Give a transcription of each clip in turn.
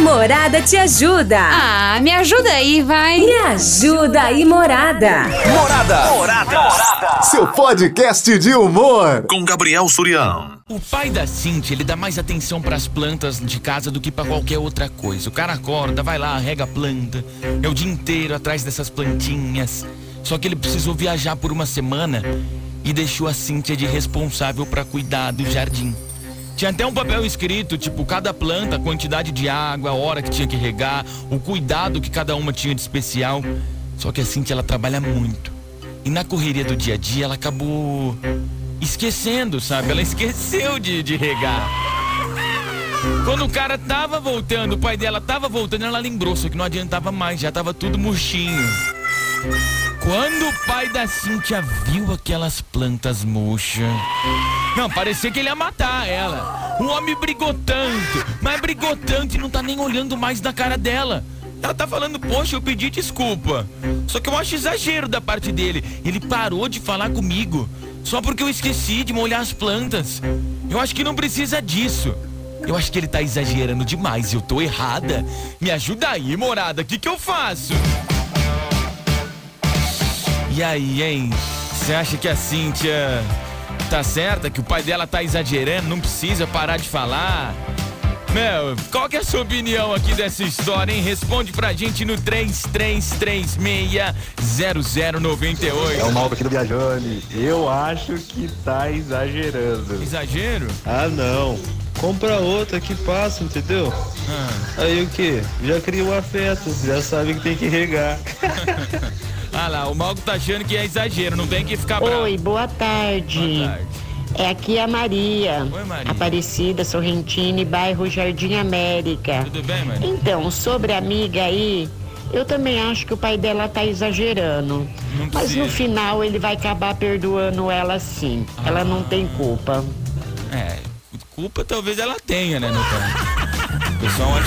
Morada te ajuda. Ah, me ajuda aí, vai. Me ajuda aí, Morada. Morada. Morada. Seu podcast de humor. Com Gabriel Surião. O pai da Cintia, ele dá mais atenção para as plantas de casa do que para qualquer outra coisa. O cara acorda, vai lá, rega a planta, é o dia inteiro atrás dessas plantinhas. Só que ele precisou viajar por uma semana e deixou a Cintia de responsável para cuidar do jardim. Tinha até um papel escrito, tipo, cada planta, a quantidade de água, a hora que tinha que regar, o cuidado que cada uma tinha de especial. Só que a Cintia, ela trabalha muito. E na correria do dia a dia, ela acabou esquecendo, sabe? Ela esqueceu de, de regar. Quando o cara tava voltando, o pai dela tava voltando, ela lembrou, só que não adiantava mais, já tava tudo murchinho. Quando o pai da Cintia viu aquelas plantas murchas. Não, parecia que ele ia matar ela. O homem brigou tanto, mas brigou tanto e não tá nem olhando mais na cara dela. Ela tá falando, poxa, eu pedi desculpa. Só que eu acho exagero da parte dele. Ele parou de falar comigo. Só porque eu esqueci de molhar as plantas. Eu acho que não precisa disso. Eu acho que ele tá exagerando demais. Eu tô errada. Me ajuda aí, morada. O que, que eu faço? E aí, hein? Você acha que a Cíntia tá certa? Que o pai dela tá exagerando? Não precisa parar de falar? Meu, qual que é a sua opinião aqui dessa história, hein? Responde pra gente no 3336-0098. É o Malco aqui do Viajane. Eu acho que tá exagerando. Exagero? Ah, não. Compra outra que passa, entendeu? Ah. Aí o que? Já cria um afeto, já sabe que tem que regar. Ah lá, o Malco tá achando que é exagero, não tem que ficar bravo. Oi, boa tarde. Boa tarde. É aqui a Maria. Oi, Maria. Aparecida, Sorrentine, bairro Jardim América. Tudo bem, Maria? Então, sobre a amiga aí, eu também acho que o pai dela tá exagerando. Mas no final ele vai acabar perdoando ela sim. Ela não tem culpa. É, culpa talvez ela tenha, né, meu pai?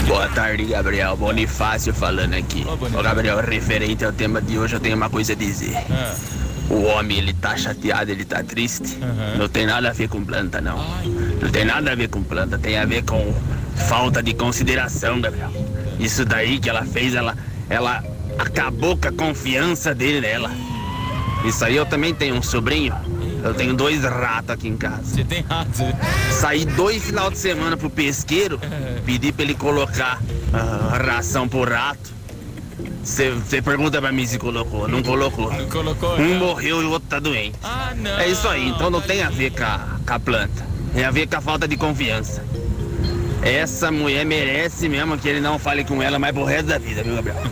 Boa tarde, Gabriel. Bonifácio falando aqui. Ô, Gabriel, referente ao tema de hoje, eu tenho uma coisa a dizer. Ah, O homem, ele tá chateado, ele tá triste. Aham. Não tem nada a ver com planta, não. Não tem nada a ver com planta, tem a ver com falta de consideração, Gabriel. Isso daí que ela fez, ela, ela acabou com a confiança dele nela. Isso aí eu também tenho um sobrinho. Eu tenho dois ratos aqui em casa. você tem razão. Saí dois final de semana pro pesqueiro, pedi pra ele colocar ah, ração pro rato. Você pergunta pra mim se colocou, não colocou. Não colocou, Um não? morreu e o outro tá doente. Ah, não. É isso aí, então não tem a ver com a, com a planta. Tem a ver com a falta de confiança. Essa mulher merece mesmo que ele não fale com ela mais pro resto da vida, viu, Gabriel?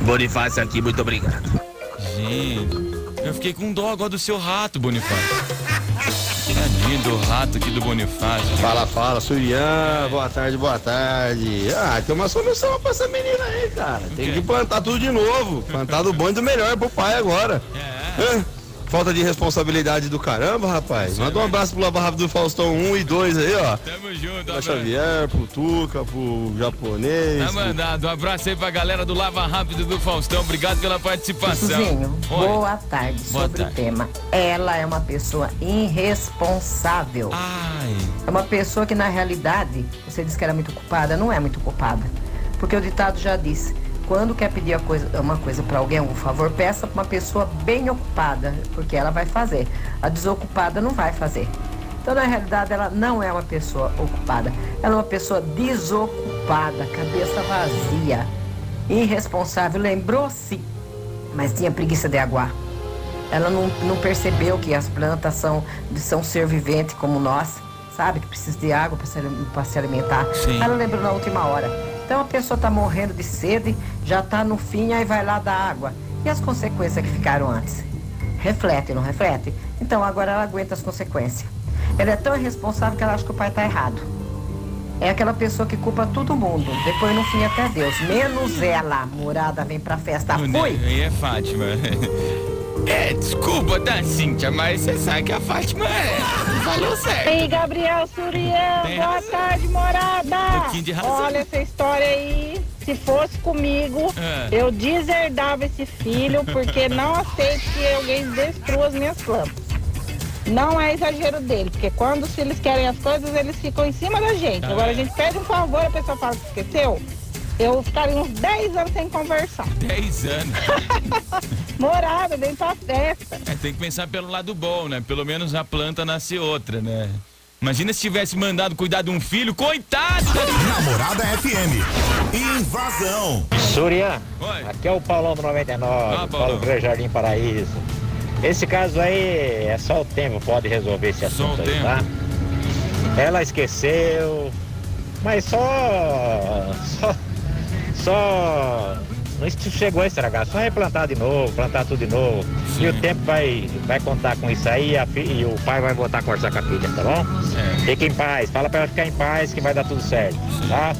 Bonifácio aqui, muito obrigado. Gente, eu fiquei com dó agora do seu rato, Bonifácio. Tadinho do rato aqui do Bonifácio. Fala, fala, Surian. Boa tarde, boa tarde. Ah, tem uma solução pra essa menina aí, cara. Tem quê? que plantar tudo de novo. Plantar do bom e do melhor pro pai agora. É. Hã? Falta de responsabilidade do caramba, rapaz. Manda um abraço pro Lava Rápido do Faustão 1 e 2 aí, ó. Tamo junto, Pro abraço. Xavier, pro Tuca, pro japonês. Tá mandado. Um abraço aí pra galera do Lava Rápido do Faustão. Obrigado pela participação. Suzinho, Oi. boa tarde. Boa Sobre tarde. o tema. Ela é uma pessoa irresponsável. Ai, É uma pessoa que, na realidade, você disse que era muito culpada, não é muito culpada. Porque o ditado já disse: quando quer pedir coisa- uma coisa para alguém, um favor, peça para uma pessoa bem ocupada, porque ela vai fazer. A desocupada não vai fazer. Então, na realidade, ela não é uma pessoa ocupada. Ela é uma pessoa desocupada, cabeça vazia, irresponsável. Lembrou-se, mas tinha preguiça de aguar. Ela não, não percebeu que as plantas são, são ser vivente como nós, sabe? Que precisa de água para se, se alimentar. Sim. Ela lembrou na última hora. Então a pessoa está morrendo de sede, já está no fim, aí vai lá dar água. E as consequências que ficaram antes? Reflete, não reflete? Então agora ela aguenta as consequências. Ela é tão irresponsável que ela acha que o pai está errado. É aquela pessoa que culpa todo mundo, depois no fim até Deus, menos ela. Morada vem pra festa, fui! aí é Fátima. É, desculpa, tá, Cíntia, mas você sabe que a Fátima é. Falou certo. Ei, Gabriel Surian, Tem boa razão. tarde, morada. Um pouquinho de razão. Olha essa história aí. Se fosse comigo, É. eu deserdava esse filho, porque não aceito que alguém destrua as minhas plantas. Não é exagero dele, porque quando se eles querem as coisas, eles ficam em cima da gente. Ah, Agora é. a gente pede um favor, a pessoa fala que esqueceu. Eu ficaria uns 10 anos sem conversar. 10 anos. Morada, vem pra festa. É, tem que pensar pelo lado bom, né? Pelo menos a planta nasce outra, né? Imagina se tivesse mandado cuidar de um filho, coitado! Namorada FM. Invasão. Surya, Oi. aqui é o Paulão do 99, Ah, Paulo. Grande Jardim Paraíso. Esse caso aí é só o tempo pode resolver esse Só assunto o aí, tempo. tá? Ela esqueceu, mas só. só. Só. Não chegou a estragar, só replantar de novo, plantar tudo de novo. Sim. E o tempo vai, vai contar com isso aí e, a fi- e o pai vai voltar a conversar com a filha, tá bom? É. Fica em paz, fala pra ela ficar em paz que vai dar tudo certo, tá?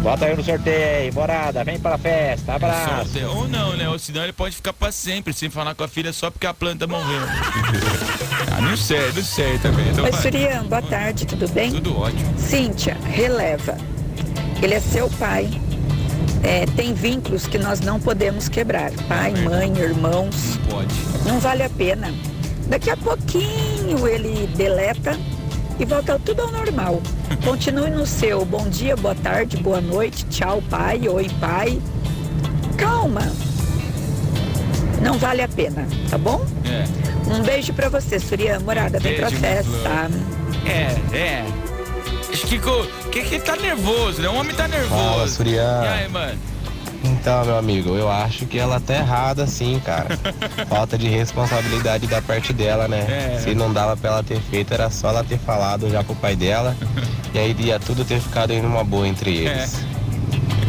Bota aí no sorteio aí, morada, vem pra festa, abraço. Solteiro. Ou não, né? Ou senão ele pode ficar pra sempre sem falar com a filha só porque a planta morreu. ah, não sei, não sei também. Então Oi. Surian, boa tarde, tudo bem? Tudo ótimo. Cíntia, releva. Ele é seu pai. É, tem vínculos que nós não podemos quebrar. Pai, mãe, irmãos. Pode. Não vale a pena. Daqui a pouquinho ele deleta e volta tudo ao normal. Continue no seu. Bom dia, boa tarde, boa noite. Tchau, pai. Oi, pai. Calma. Não vale a pena, tá bom? É. Um beijo pra você, Surian. Morada, vem pra Beijo, festa. É, é. Que, que que ele tá nervoso, né? O homem tá nervoso. Fala, Surian. E aí, mano? Então, meu amigo, eu acho que ela tá errada sim, cara. Falta de responsabilidade da parte dela, né? É. Se não dava pra ela ter feito, era só ela ter falado já pro pai dela. e aí ia tudo ter ficado em uma boa entre eles.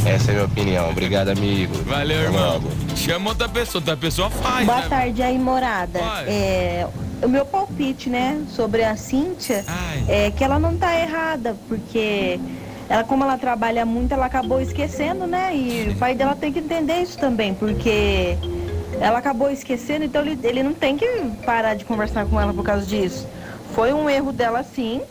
Essa é a minha opinião. Obrigado, amigo. Valeu, Até irmão. logo. Chama outra pessoa, outra pessoa faz, Boa né? tarde aí, morada. É, o meu palpite, né, sobre a Cíntia é que ela não tá errada, porque ela, como ela trabalha muito, ela acabou esquecendo, né? E o pai dela tem que entender isso também, porque ela acabou esquecendo, então ele, ele não tem que parar de conversar com ela por causa disso. Foi um erro dela sim,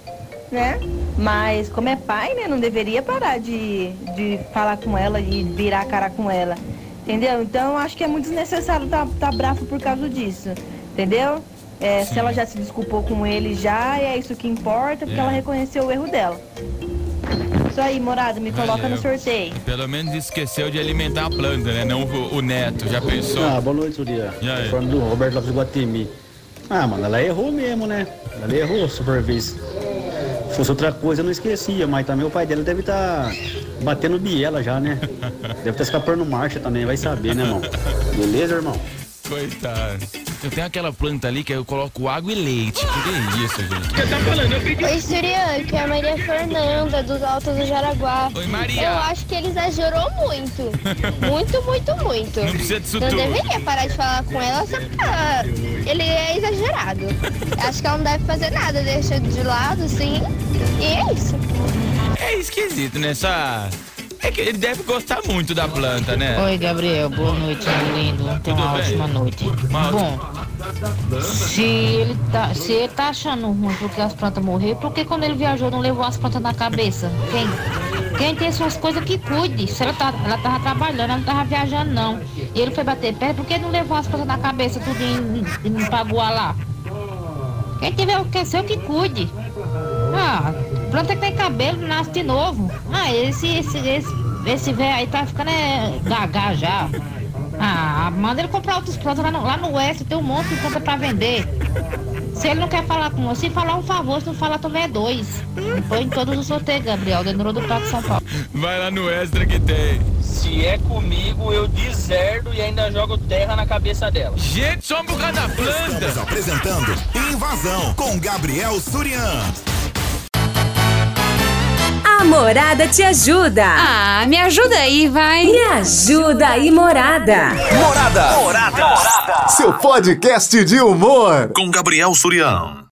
né? Mas como é pai, né, não deveria parar de, de falar com ela e virar a cara com ela. Entendeu? Então acho que é muito desnecessário tá, tá bravo por causa disso. Entendeu? É, se ela já se desculpou com ele já, é isso que importa, porque É. ela reconheceu o erro dela. Isso aí, morada, me coloca Valeu. no sorteio. Pelo menos esqueceu de alimentar a planta, né? Não o, o neto. Já pensou? Ah, boa noite, Surya. E aí? Falando do Roberto Lopes Guatemi. Ah, mano, ela errou mesmo, né? Ela errou super vez. Se fosse outra coisa, eu não esquecia, mas também o pai dela deve estar batendo biela já, né? Deve estar escapando marcha também, vai saber, né, irmão? Beleza, irmão? Coitado. Eu tenho aquela planta ali que eu coloco água e leite. Que que é isso, gente? Você tá falando? Oi, Surian, que é a Maria Fernanda, dos Altos do Jaraguá. Oi, Maria. Eu acho que ele exagerou muito. Muito, muito, muito. Não precisa disso Não tudo. deveria parar de falar com ela só porque ela- ele é exagerado. Acho que ela não deve fazer nada, deixa de lado, assim. E é isso. É esquisito, né? Essa... É que ele deve gostar muito da planta, né? Oi, Gabriel. Boa noite, meu lindo. Tenha uma bem? ótima noite. Bom, se ele, tá, se ele tá achando ruim porque as plantas morreram, por que quando ele viajou não levou as plantas na cabeça? Quem, quem tem suas coisas que cuide. Se ela, tá, ela tava trabalhando, ela não tava viajando, não. E ele foi bater pé, por que não levou as plantas na cabeça, tudo em, em, em Paguá lá? Quem tiver o que ser, que cuide. Ah, planta que tem cabelo nasce de novo. Ah, esse, esse, esse, esse velho aí tá ficando é, gaga já. Ah, manda ele comprar outros plantas lá no, lá no Oeste, tem um monte de planta pra vender. Se ele não quer falar com você, falar um favor, se não falar também é dois. Põe em todos os sorteios, Gabriel, dentro do Prato de São Paulo. Vai lá no extra que tem. Se é comigo, eu deserdo e ainda jogo terra na cabeça dela. Gente, só um bocado da planta. Estamos apresentando Invasão com Gabriel Surian. A Morada te ajuda. Ah, me ajuda aí, vai. Me ajuda aí, Morada. Morada. Morada. Seu podcast de humor. Com Gabriel Surian.